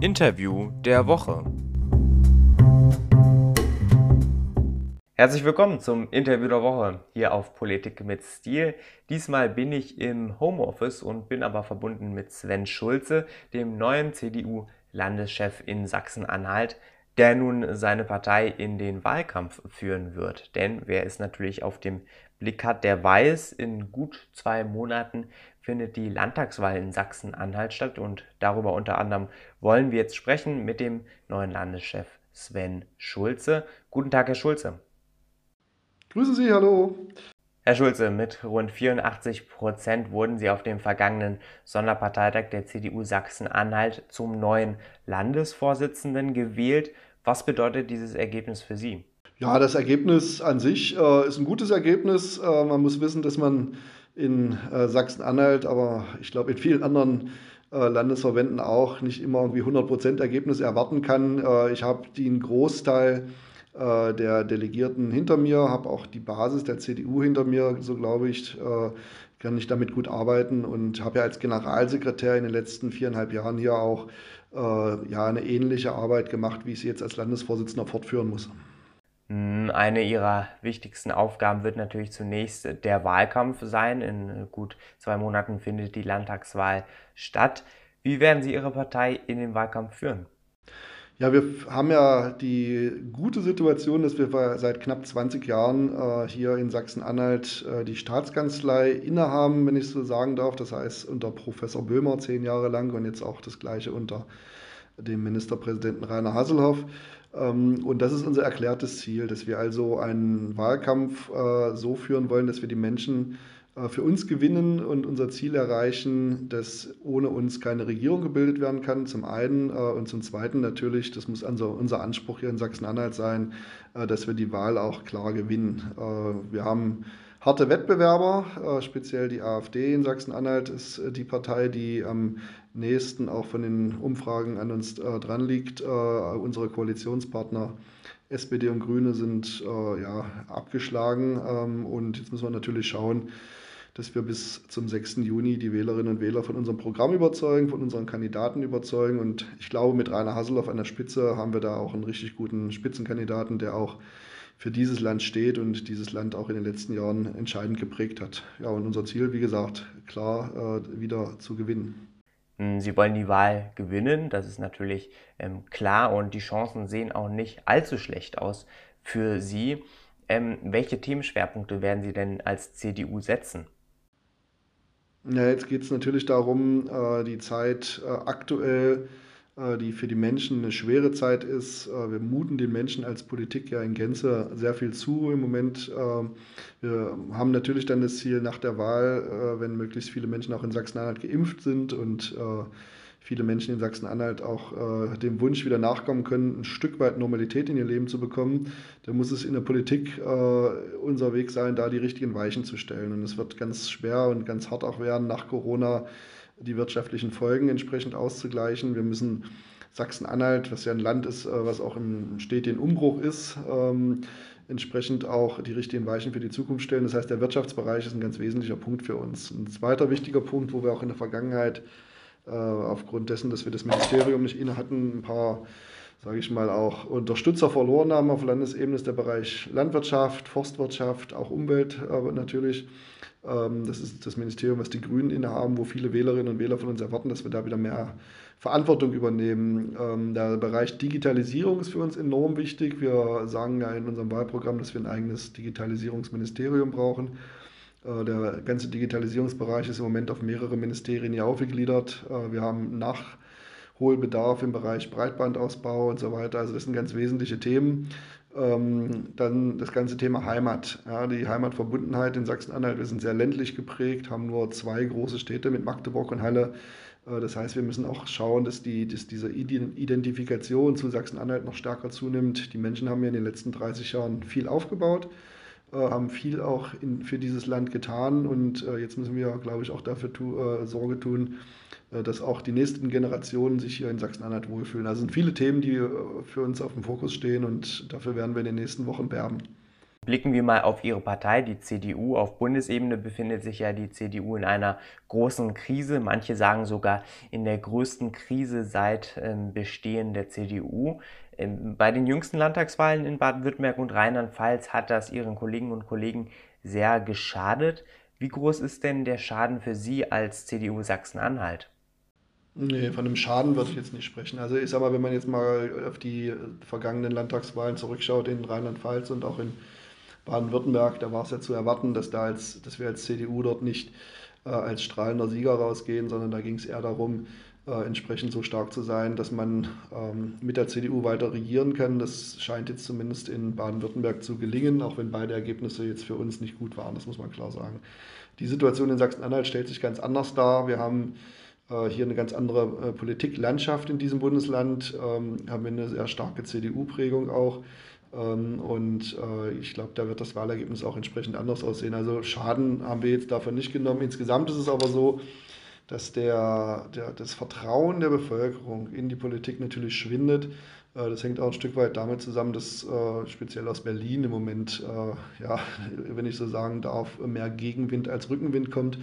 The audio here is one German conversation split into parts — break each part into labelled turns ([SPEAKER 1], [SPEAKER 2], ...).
[SPEAKER 1] Interview der Woche. Herzlich willkommen zum Interview der Woche hier auf Politik mit Stil. Diesmal bin ich im Homeoffice und bin aber verbunden mit Sven Schulze, dem neuen CDU-Landeschef in Sachsen-Anhalt, der nun seine Partei in den Wahlkampf führen wird. Denn wer es natürlich auf dem Blick hat, der weiß, in gut zwei Monaten findet die Landtagswahl in Sachsen-Anhalt statt und darüber unter anderem wollen wir jetzt sprechen mit dem neuen Landeschef Sven Schulze. Guten Tag, Herr Schulze.
[SPEAKER 2] Grüße Sie, hallo.
[SPEAKER 1] Herr Schulze, mit rund 84 Prozent wurden Sie auf dem vergangenen Sonderparteitag der CDU Sachsen-Anhalt zum neuen Landesvorsitzenden gewählt. Was bedeutet dieses Ergebnis für Sie?
[SPEAKER 2] Ja, das Ergebnis an sich äh, ist ein gutes Ergebnis. Äh, man muss wissen, dass man in äh, Sachsen-Anhalt, aber ich glaube in vielen anderen äh, Landesverbänden auch nicht immer irgendwie 100% Ergebnis erwarten kann. Äh, ich habe den Großteil äh, der Delegierten hinter mir, habe auch die Basis der CDU hinter mir, so glaube ich, kann ich damit gut arbeiten und habe ja als Generalsekretär in den letzten viereinhalb Jahren hier auch ja, eine ähnliche Arbeit gemacht, wie ich sie jetzt als Landesvorsitzender fortführen muss.
[SPEAKER 1] Hm, eine ihrer wichtigsten Aufgaben wird natürlich zunächst der Wahlkampf sein. In gut zwei Monaten findet die Landtagswahl statt. Wie werden Sie Ihre Partei in den Wahlkampf führen?
[SPEAKER 2] Ja, wir haben ja die gute Situation, dass wir seit knapp 20 Jahren äh, hier in Sachsen-Anhalt äh, die Staatskanzlei innehaben, wenn ich so sagen darf. Das heißt unter Professor Böhmer zehn Jahre lang und jetzt auch das gleiche unter dem Ministerpräsidenten Rainer Hasselhoff. Ähm, und das ist unser erklärtes Ziel, dass wir also einen Wahlkampf äh, so führen wollen, dass wir die Menschen äh, für uns gewinnen und unser Ziel erreichen, dass ohne uns keine Regierung gebildet werden kann, zum einen. Äh, und zum zweiten natürlich, das muss unser Anspruch hier in Sachsen-Anhalt sein, dass wir die Wahl auch klar gewinnen. Wir haben harte Wettbewerber, speziell die AfD in Sachsen-Anhalt ist die Partei, die am nächsten auch von den Umfragen an uns äh, dran liegt. Äh, unsere Koalitionspartner SPD und Grüne sind äh, ja, abgeschlagen ähm, und jetzt müssen wir natürlich schauen, dass wir bis zum 6. Juni die Wählerinnen und Wähler von unserem Programm überzeugen, von unseren Kandidaten überzeugen. Und ich glaube, mit Rainer Hasselhoff an der Spitze haben wir da auch einen richtig guten Spitzenkandidaten, der auch für dieses Land steht und dieses Land auch in den letzten Jahren entscheidend geprägt hat. Ja, und unser Ziel, wie gesagt, klar äh, wieder zu gewinnen.
[SPEAKER 1] Hm, sie wollen die Wahl gewinnen, das ist natürlich ähm, klar und die Chancen sehen auch nicht allzu schlecht aus für Sie. Ähm, welche Themenschwerpunkte werden Sie denn als CDU setzen?
[SPEAKER 2] Ja, jetzt geht es natürlich darum, äh, die Zeit äh, aktuell die für die Menschen eine schwere Zeit ist. Äh, wir muten den Menschen als Politik ja in Gänze sehr viel zu im Moment. Äh, wir haben natürlich dann das Ziel nach der Wahl, wenn möglichst viele Menschen auch in Sachsen-Anhalt geimpft sind und viele Menschen in Sachsen-Anhalt auch dem Wunsch wieder nachkommen können, ein Stück weit Normalität in ihr Leben zu bekommen, dann muss es in der Politik unser Weg sein, da die richtigen Weichen zu stellen. Und es wird ganz schwer und ganz hart auch werden nach Corona die wirtschaftlichen Folgen entsprechend auszugleichen. Wir müssen Sachsen-Anhalt, was ja ein Land ist, äh, was auch im stetigen Umbruch ist, ähm, entsprechend auch die richtigen Weichen für die Zukunft stellen. Das heißt, der Wirtschaftsbereich ist ein ganz wesentlicher Punkt für uns. Ein zweiter wichtiger Punkt, wo wir auch in der Vergangenheit äh, aufgrund dessen, dass wir das Ministerium nicht inne hatten, ein paar, sage ich mal, auch Unterstützer verloren haben auf Landesebene, ist der Bereich Landwirtschaft, Forstwirtschaft, auch Umwelt aber natürlich. Ähm, das ist das Ministerium, was die Grünen innehaben, wo viele Wählerinnen und Wähler von uns erwarten, dass wir da wieder mehr Verantwortung übernehmen. Ähm, der Bereich Digitalisierung ist für uns enorm wichtig. Wir sagen ja in unserem Wahlprogramm, dass wir ein eigenes Digitalisierungsministerium brauchen. Äh, der ganze Digitalisierungsbereich ist im Moment auf mehrere Ministerien hier aufgegliedert. Äh, wir haben Nachholbedarf im Bereich Breitbandausbau und so weiter. Also das sind ganz wesentliche Themen. Ähm, dann das ganze Thema Heimat. Die Heimatverbundenheit in Sachsen-Anhalt. Wir sind sehr ländlich geprägt, haben nur zwei große Städte mit Magdeburg und Halle. Äh, das heißt, wir müssen auch schauen, dass, die, dass diese Identifikation zu Sachsen-Anhalt noch stärker zunimmt. Die Menschen haben ja in den letzten 30 Jahren viel aufgebaut, haben viel auch in, für dieses Land getan und äh, jetzt müssen wir, glaube ich, auch dafür tu, Sorge tun, äh, dass auch die nächsten Generationen sich hier in Sachsen-Anhalt wohlfühlen. Also sind viele Themen, die äh, für uns auf dem Fokus stehen und dafür werden wir in den nächsten Wochen werben.
[SPEAKER 1] Blicken wir mal auf Ihre Partei, die CDU. Auf Bundesebene befindet sich ja die CDU in einer großen Krise. Manche sagen sogar in der größten Krise seit ähm, Bestehen der CDU. Ähm, bei den jüngsten Landtagswahlen in Baden-Württemberg und Rheinland-Pfalz hat das Ihren Kolleginnen und Kollegen sehr geschadet. Wie groß ist denn der Schaden für Sie als CDU Sachsen-Anhalt?
[SPEAKER 2] Nee, von einem Schaden würde ich jetzt nicht sprechen. Also ich sage mal, wenn man jetzt mal auf die vergangenen Landtagswahlen zurückschaut in Rheinland-Pfalz und auch in Baden-Württemberg, da war es ja zu erwarten, dass, da als, dass wir als CDU dort nicht äh, als strahlender Sieger rausgehen, sondern da ging es eher darum, äh, entsprechend so stark zu sein, dass man ähm, mit der CDU weiter regieren kann. Das scheint jetzt zumindest in Baden-Württemberg zu gelingen, auch wenn beide Ergebnisse jetzt für uns nicht gut waren, das muss man klar sagen. Die Situation in Sachsen-Anhalt stellt sich ganz anders dar. Wir haben äh, hier eine ganz andere äh, Politiklandschaft in diesem Bundesland, ähm, haben eine sehr starke CDU-Prägung auch. Ähm, und äh, ich glaube, da wird das Wahlergebnis auch entsprechend anders aussehen. Also Schaden haben wir jetzt davon nicht genommen. Insgesamt ist es aber so, dass der, der, das Vertrauen der Bevölkerung in die Politik natürlich schwindet. Äh, das hängt auch ein Stück weit damit zusammen, dass äh, speziell aus Berlin im Moment, ja, wenn ich so sagen darf, mehr Gegenwind als Rückenwind kommt.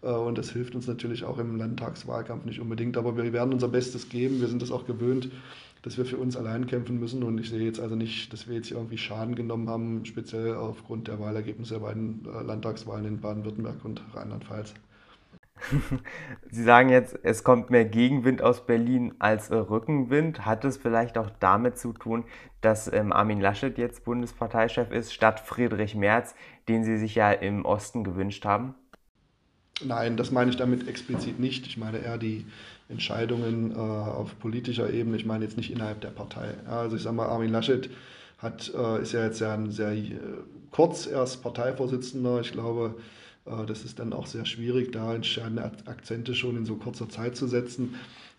[SPEAKER 2] Und das hilft uns natürlich auch im Landtagswahlkampf nicht unbedingt. Aber wir werden unser Bestes geben. Wir sind es auch gewöhnt, dass wir für uns allein kämpfen müssen. Und ich sehe jetzt also nicht, dass wir jetzt irgendwie Schaden genommen haben, speziell aufgrund der Wahlergebnisse der beiden äh, Landtagswahlen in Baden-Württemberg und Rheinland-Pfalz.
[SPEAKER 1] Sie sagen jetzt, es kommt mehr Gegenwind aus Berlin als Rückenwind. Hat es vielleicht auch damit zu tun, dass ähm, Armin Laschet jetzt Bundesparteichef ist, statt Friedrich Merz, den Sie sich ja im Osten gewünscht haben?
[SPEAKER 2] Nein, das meine ich damit explizit nicht. Ich meine eher die Entscheidungen äh, auf politischer Ebene. Ich meine jetzt nicht innerhalb der Partei. Ja, also ich sage mal, Armin Laschet hat, äh, ist ja jetzt ja ein sehr äh, kurz erst Parteivorsitzender. Ich glaube, äh, das ist dann auch sehr schwierig, da entscheidende Akzente schon in so kurzer Zeit zu setzen.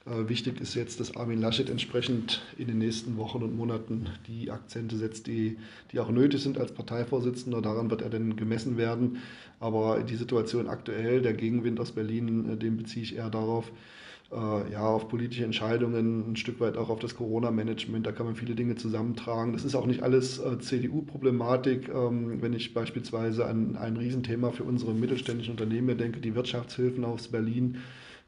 [SPEAKER 2] Äh, wichtig ist jetzt, dass Armin Laschet entsprechend in den nächsten Wochen und Monaten die Akzente setzt, die, die auch nötig sind als Parteivorsitzender. Daran wird er dann gemessen werden. Aber die Situation aktuell, der Gegenwind aus Berlin, äh, den beziehe ich eher darauf, äh, ja, auf politische Entscheidungen, ein Stück weit auch auf das Corona-Management. Da kann man viele Dinge zusammentragen. Das ist auch nicht alles äh, CDU-Problematik. Ähm, wenn ich beispielsweise an ein Riesenthema für unsere mittelständischen Unternehmen denke, die Wirtschaftshilfen aus Berlin,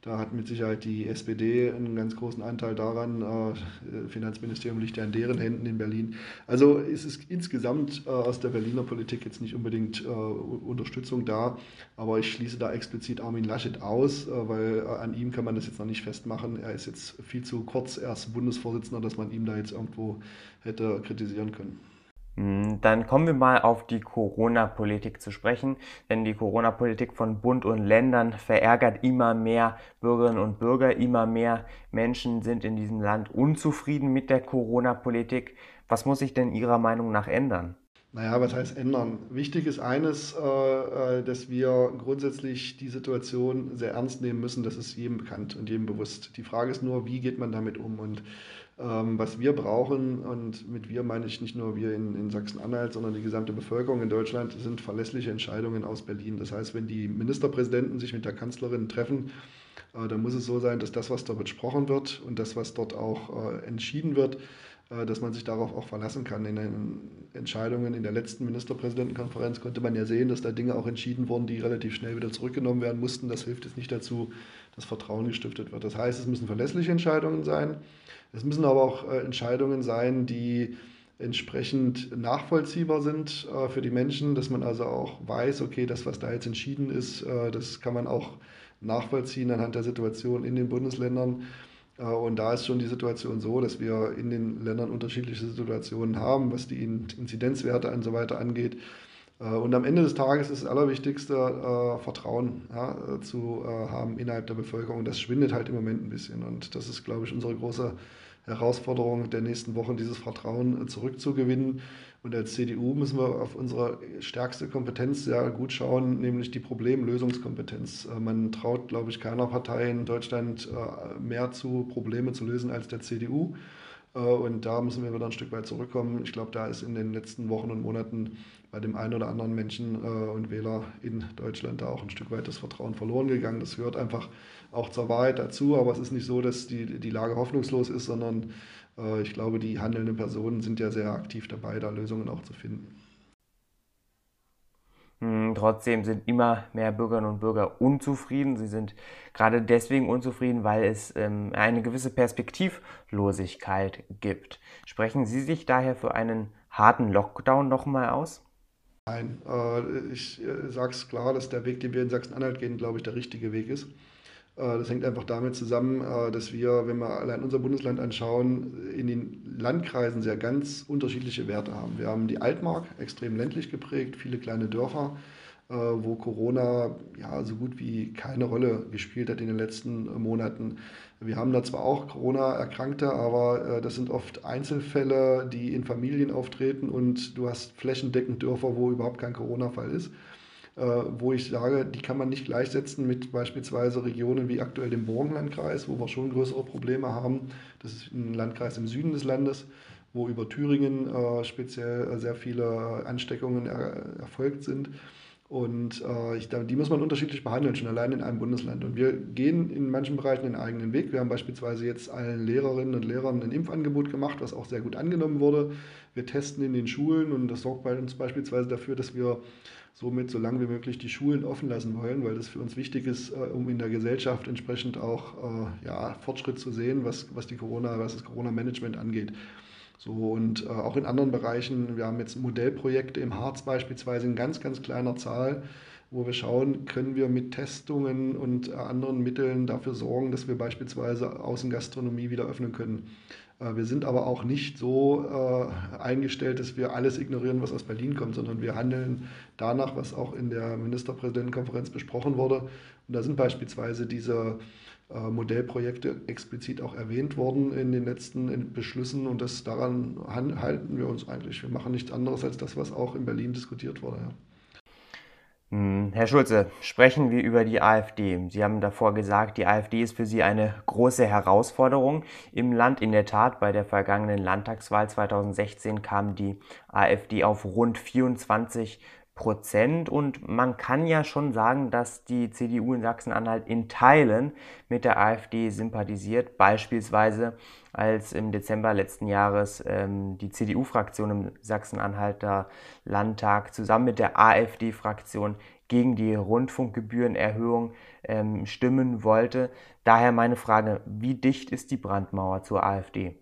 [SPEAKER 2] da hat mit Sicherheit die SPD einen ganz großen Anteil daran. Äh, Finanzministerium liegt ja in deren Händen in Berlin. Also ist es insgesamt äh, aus der Berliner Politik jetzt nicht unbedingt äh, Unterstützung da. Aber ich schließe da explizit Armin Laschet aus, weil an ihm kann man das jetzt noch nicht festmachen. Er ist jetzt viel zu kurz erst Bundesvorsitzender, dass man ihm da jetzt irgendwo hätte kritisieren können.
[SPEAKER 1] Hm, dann kommen wir mal auf die Corona-Politik zu sprechen, denn die Corona-Politik von Bund und Ländern verärgert immer mehr Bürgerinnen und Bürger, immer mehr Menschen sind in diesem Land unzufrieden mit der Corona-Politik. Was muss sich denn Ihrer Meinung nach ändern?
[SPEAKER 2] Naja, was heißt ändern? Wichtig ist eines, äh, äh, dass wir grundsätzlich die Situation sehr ernst nehmen müssen. Das ist jedem bekannt und jedem bewusst. Die Frage ist nur, wie geht man damit um? Und was wir brauchen, und mit wir meine ich nicht nur wir in, in Sachsen-Anhalt, sondern die gesamte Bevölkerung in Deutschland, sind verlässliche Entscheidungen aus Berlin. Das heißt, wenn die Ministerpräsidenten sich mit der Kanzlerin treffen, äh, dann muss es so sein, dass das, was dort besprochen wird und das, was dort auch äh, entschieden wird, dass man sich darauf auch verlassen kann. In den Entscheidungen in der letzten Ministerpräsidentenkonferenz konnte man ja sehen, dass da Dinge auch entschieden wurden, die relativ schnell wieder zurückgenommen werden mussten. Das hilft jetzt nicht dazu, dass Vertrauen gestiftet wird. Das heißt, es müssen verlässliche Entscheidungen sein. Es müssen aber auch äh, Entscheidungen sein, die entsprechend nachvollziehbar sind äh, für die Menschen, dass man also auch weiß, okay, das, was da jetzt entschieden ist, das kann man auch nachvollziehen anhand der Situation in den Bundesländern. Äh, und da ist schon die Situation so, dass wir in den Ländern unterschiedliche Situationen haben, was die Inzidenzwerte und so weiter angeht. Äh, und am Ende des Tages ist das Allerwichtigste, äh, Vertrauen ja, zu haben innerhalb der Bevölkerung. Das schwindet halt im Moment ein bisschen. Und das ist, glaube ich, unsere große Herausforderung der nächsten Wochen, dieses Vertrauen zurückzugewinnen. Und als CDU müssen wir auf unsere stärkste Kompetenz sehr gut schauen, nämlich die Problemlösungskompetenz. Äh, man traut, glaube ich, keiner Partei in Deutschland äh, mehr zu, Probleme zu lösen als der CDU. Äh, und da müssen wir wieder ein Stück weit zurückkommen. Ich glaube, da ist in den letzten Wochen und Monaten bei dem einen oder anderen Menschen und Wähler in Deutschland da auch ein Stück weit das Vertrauen verloren gegangen. Das gehört einfach auch zur Wahrheit dazu. Aber es ist nicht so, dass die, die Lage hoffnungslos ist, sondern äh, ich glaube, die handelnden Personen sind ja sehr aktiv dabei, da Lösungen auch zu finden.
[SPEAKER 1] Hm, trotzdem sind immer mehr Bürgerinnen und Bürger unzufrieden. Sie sind gerade deswegen unzufrieden, weil es ähm, eine gewisse Perspektivlosigkeit gibt. Sprechen Sie sich daher für einen harten Lockdown nochmal aus?
[SPEAKER 2] Nein, äh, ich äh, sage es klar, dass der Weg, den wir in Sachsen-Anhalt gehen, glaube ich, der richtige Weg ist. Äh, das hängt einfach damit zusammen, äh, dass wir, wenn wir allein unser Bundesland anschauen, in den Landkreisen sehr ganz unterschiedliche Werte haben. Wir haben die Altmark, extrem ländlich geprägt, viele kleine Dörfer, äh, wo Corona ja so gut wie keine Rolle gespielt hat in den letzten Monaten. Wir haben da zwar auch Corona-Erkrankte, aber das sind oft Einzelfälle, die in Familien auftreten und du hast flächendeckend Dörfer, wo überhaupt kein Corona-Fall ist. Äh, wo ich sage, die kann man nicht gleichsetzen mit beispielsweise Regionen wie aktuell dem Burgenlandkreis, wo wir schon größere Probleme haben. Das ist ein Landkreis im Süden des Landes, wo über Thüringen äh, speziell sehr viele Ansteckungen erfolgt sind. Und äh, ich, die muss man unterschiedlich behandeln, schon allein in einem Bundesland. Und wir gehen in manchen Bereichen den eigenen Weg. Wir haben beispielsweise jetzt allen Lehrerinnen und Lehrern ein Impfangebot gemacht, was auch sehr gut angenommen wurde. Wir testen in den Schulen und das sorgt bei uns beispielsweise dafür, dass wir somit so lange wie möglich die Schulen offen lassen wollen, weil das für uns wichtig ist, äh, um in der Gesellschaft entsprechend auch äh, ja, Fortschritt zu sehen, was, was, die Corona, was das Corona-Management angeht. So, und äh, auch in anderen Bereichen, wir haben jetzt Modellprojekte im Harz beispielsweise in ganz, ganz kleiner Zahl, wo wir schauen, können wir mit Testungen und äh, anderen Mitteln dafür sorgen, dass wir beispielsweise Außengastronomie wieder öffnen können. Äh, wir sind aber auch nicht so äh, eingestellt, dass wir alles ignorieren, was aus Berlin kommt, sondern wir handeln danach, was auch in der Ministerpräsidentenkonferenz besprochen wurde. Und da sind beispielsweise diese Modellprojekte explizit auch erwähnt worden in den letzten Beschlüssen und das daran halten wir uns eigentlich. Wir machen nichts anderes als das, was auch in Berlin diskutiert wurde.
[SPEAKER 1] Hm, Herr Schulze, sprechen wir über die AfD. Sie haben davor gesagt, die AfD ist für Sie eine große Herausforderung im Land. In der Tat, bei der vergangenen Landtagswahl 2016 kam die AfD auf rund 24 Prozent. Und man kann ja schon sagen, dass die CDU in Sachsen-Anhalt in Teilen mit der AfD sympathisiert. Beispielsweise als im Dezember letzten Jahres ähm, die CDU-Fraktion im Sachsen-Anhalter Landtag zusammen mit der AfD-Fraktion gegen die Rundfunkgebührenerhöhung ähm, stimmen wollte. Daher meine Frage, wie dicht ist die Brandmauer zur AfD?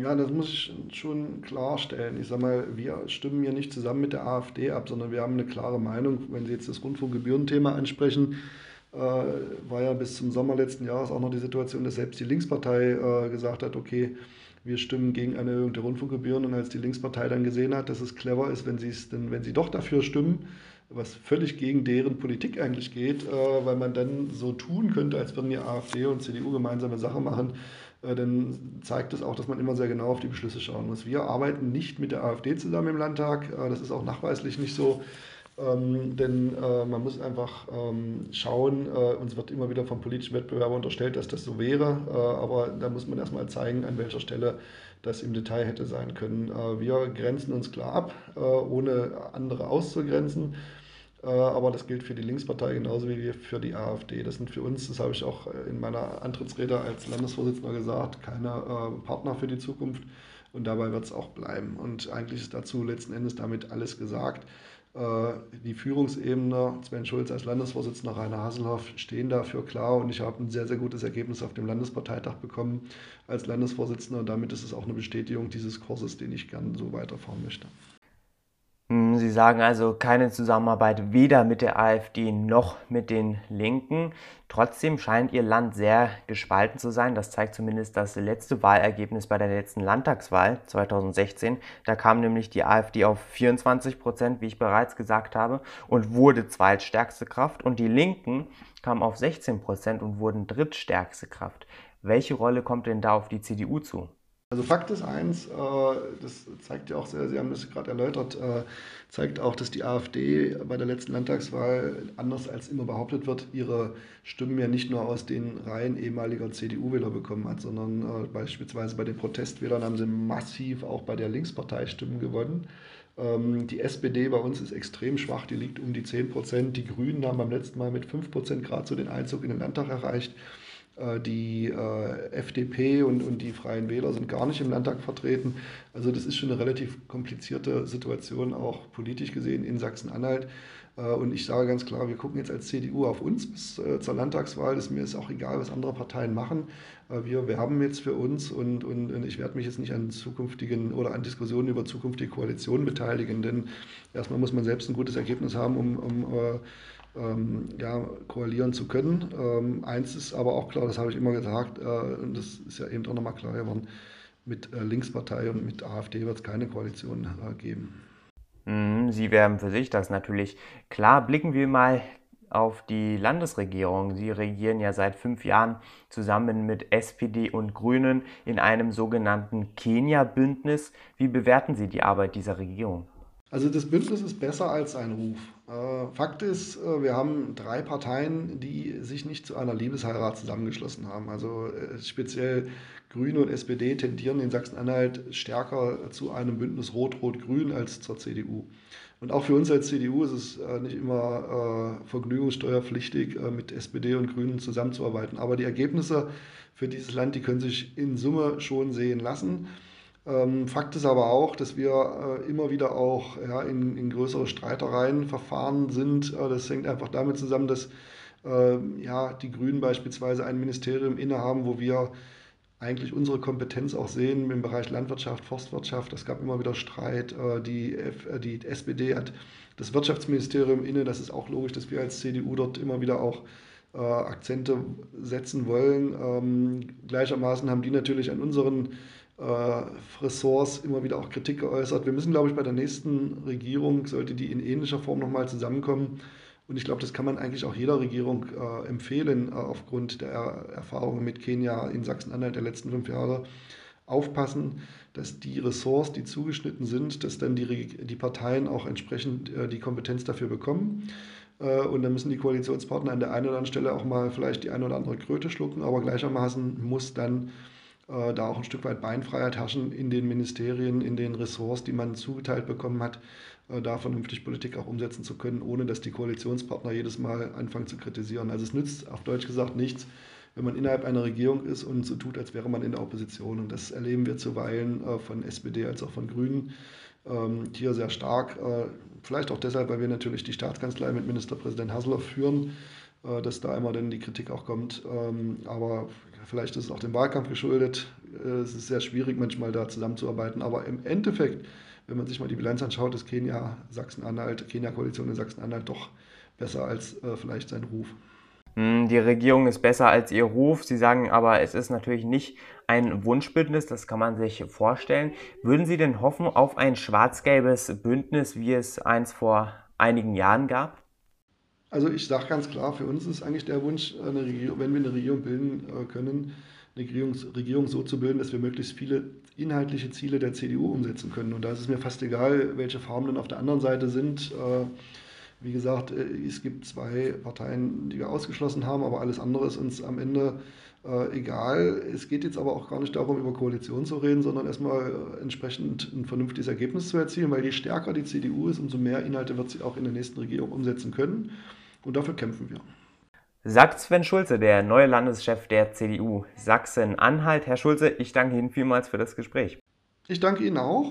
[SPEAKER 2] Ja, das muss ich schon klarstellen. Ich sage mal, wir stimmen hier nicht zusammen mit der AfD ab, sondern wir haben eine klare Meinung. Wenn Sie jetzt das Rundfunkgebührenthema ansprechen, äh, war ja bis zum Sommer letzten Jahres auch noch die Situation, dass selbst die Linkspartei äh, gesagt hat, okay, wir stimmen gegen eine Erhöhung der Rundfunkgebühren. Und als die Linkspartei dann gesehen hat, dass es clever ist, wenn, denn, wenn sie doch dafür stimmen, was völlig gegen deren Politik eigentlich geht, äh, weil man dann so tun könnte, als würden die AfD und CDU gemeinsame Sache machen, dann zeigt es auch, dass man immer sehr genau auf die Beschlüsse schauen muss. Wir arbeiten nicht mit der AfD zusammen im Landtag. Äh, das ist auch nachweislich nicht so. Ähm, denn äh, man muss einfach ähm, schauen, äh, uns wird immer wieder vom politischen Wettbewerber unterstellt, dass das so wäre, äh, aber da muss man erstmal zeigen, an welcher Stelle das im Detail hätte sein können. Äh, wir grenzen uns klar ab, ohne andere auszugrenzen. Äh, aber das gilt für die Linkspartei genauso wie für die AfD. Das sind für uns, das habe ich auch äh, in meiner Antrittsrede als Landesvorsitzender gesagt, keine äh, Partner für die Zukunft. Und dabei wird es auch bleiben. Und eigentlich ist dazu letzten Endes damit alles gesagt. Die Führungsebene, Sven Schulz als Landesvorsitzender, Rainer Hasselhoff stehen dafür klar. Und ich habe ein sehr, sehr gutes Ergebnis auf dem Landesparteitag bekommen als Landesvorsitzender. Und damit ist es auch eine Bestätigung dieses Kurses, den ich gerne so weiterfahren möchte.
[SPEAKER 1] Sie sagen also keine Zusammenarbeit weder mit der AfD noch mit den Linken. Trotzdem scheint Ihr Land sehr gespalten zu sein. Das zeigt zumindest das letzte Wahlergebnis bei der letzten Landtagswahl 2016. Da kam nämlich die AfD auf 24 Prozent, wie ich bereits gesagt habe, und wurde zweitstärkste Kraft. Und die Linken kamen auf 16 Prozent und wurden drittstärkste Kraft. Welche Rolle kommt denn da auf die CDU zu?
[SPEAKER 2] Also Fakt ist eins, äh, das zeigt ja auch sehr, Sie haben das gerade erläutert, äh, zeigt auch, dass die AfD bei der letzten Landtagswahl, anders als immer behauptet wird, ihre Stimmen ja nicht nur aus den Reihen ehemaliger CDU-Wähler bekommen hat, sondern äh, beispielsweise bei den Protestwählern haben sie massiv auch bei der Linkspartei Stimmen gewonnen. Ähm, die SPD bei uns ist extrem schwach, die liegt um die 10 Prozent. Die Grünen haben beim letzten Mal mit 5 Prozent gerade so den Einzug in den Landtag erreicht. Äh, die äh, FDP und, und die Freien Wähler sind gar nicht im Landtag vertreten. Also das ist schon eine relativ komplizierte Situation, auch politisch gesehen in Sachsen-Anhalt. Äh, und ich sage ganz klar, wir gucken jetzt als CDU auf uns bis zur Landtagswahl. Das mir ist auch egal, was andere Parteien machen. Wir werben jetzt für uns und, und, und ich werde mich jetzt nicht an zukünftigen oder an Diskussionen über zukünftige Koalitionen beteiligen, denn erstmal muss man selbst ein gutes Ergebnis haben, um, um ähm, ja, koalieren zu können. Ähm, eins ist aber auch klar, das habe ich immer gesagt, äh, und das ist ja eben auch nochmal klar geworden, mit äh, Linkspartei und mit AfD wird es keine Koalition äh, geben.
[SPEAKER 1] Mhm, Sie werben für sich, das natürlich klar. Blicken wir mal auf die Landesregierung. Sie regieren ja seit fünf Jahren zusammen mit SPD und Grünen in einem sogenannten Kenia-Bündnis. Wie bewerten Sie die Arbeit dieser Regierung?
[SPEAKER 2] Also das Bündnis ist besser als sein Ruf. Äh, Fakt ist, äh, wir haben drei Parteien, die sich nicht zu einer Liebesheirat zusammengeschlossen haben. Also äh, speziell Grüne und SPD tendieren in Sachsen-Anhalt stärker zu einem Bündnis Rot-Rot-Grün als zur CDU. Und auch für uns als CDU ist es nicht immer vergnügungssteuerpflichtig, mit SPD und Grünen zusammenzuarbeiten. Aber die Ergebnisse für dieses Land, die können sich in Summe schon sehen lassen. Ähm, Fakt ist aber auch, dass wir äh, immer wieder auch ja, in, in, größere Streitereien verfahren sind. Äh, das hängt einfach damit zusammen, dass äh, ja, die Grünen beispielsweise ein Ministerium innehaben, wo wir eigentlich unsere Kompetenz auch sehen im Bereich Landwirtschaft, Forstwirtschaft. Es gab immer wieder Streit. Äh, die, F, die SPD hat das Wirtschaftsministerium inne. Das ist auch logisch, dass wir als CDU dort immer wieder auch äh, Akzente setzen wollen. Ähm, gleichermaßen haben die natürlich an unseren Ressorts immer wieder auch Kritik geäußert. Wir müssen, glaube ich, bei der nächsten Regierung, sollte die in ähnlicher Form nochmal zusammenkommen, und ich glaube, das kann man eigentlich auch jeder Regierung äh, empfehlen, äh, aufgrund der Erfahrungen mit Kenia in Sachsen-Anhalt der letzten fünf Jahre, aufpassen, dass die Ressorts, die zugeschnitten sind, dass dann die, die Parteien auch entsprechend äh, die Kompetenz dafür bekommen. Äh, und dann müssen die Koalitionspartner an der einen oder anderen Stelle auch mal vielleicht die eine oder andere Kröte schlucken, aber gleichermaßen muss dann äh, da auch ein Stück weit Beinfreiheit herrschen in den Ministerien, in den Ressorts, die man zugeteilt bekommen hat, äh, da vernünftig Politik auch umsetzen zu können, ohne dass die Koalitionspartner jedes Mal anfangen zu kritisieren. Also es nützt auf Deutsch gesagt nichts, wenn man innerhalb einer Regierung ist und so tut, als wäre man in der Opposition. Und das erleben wir zuweilen äh, von SPD als auch von Grünen ähm, hier sehr stark. Äh, vielleicht auch deshalb, weil wir natürlich die Staatskanzlei mit Ministerpräsident Hasselhoff führen dass da immer dann die Kritik auch kommt. Ähm, aber vielleicht ist es auch dem Wahlkampf geschuldet. Äh, es ist sehr schwierig, manchmal da zusammenzuarbeiten. Aber im Endeffekt, wenn man sich mal die Bilanz anschaut, ist Kenia, Sachsen-Anhalt, Kenia-Koalition in Sachsen-Anhalt doch besser als äh, vielleicht sein Ruf.
[SPEAKER 1] Hm, die Regierung ist besser als ihr Ruf. Sie sagen aber, es ist natürlich nicht ein Wunschbündnis, das kann man sich vorstellen. Würden Sie denn hoffen auf ein schwarz-gelbes Bündnis, wie es eins vor einigen Jahren gab?
[SPEAKER 2] Also ich sage ganz klar, für uns ist eigentlich der Wunsch, Regierung, wenn wir eine Regierung bilden äh, können, eine Regierung, Regierung so zu bilden, dass wir möglichst viele inhaltliche Ziele der CDU umsetzen können. Und da ist es mir fast egal, welche Farben dann auf der anderen Seite sind. Äh, wie gesagt, äh, es gibt zwei Parteien, die wir ausgeschlossen haben, aber alles andere ist uns am Ende äh, egal. Es geht jetzt aber auch gar nicht darum, über Koalition zu reden, sondern erstmal äh, entsprechend ein vernünftiges Ergebnis zu erzielen, weil je stärker die CDU ist, umso mehr Inhalte wird sie auch in der nächsten Regierung umsetzen können. Und dafür kämpfen wir.
[SPEAKER 1] Sagt Sven Schulze, der neue Landeschef der CDU Sachsen-Anhalt. Herr Schulze, ich danke Ihnen vielmals für das Gespräch.
[SPEAKER 2] Ich danke Ihnen auch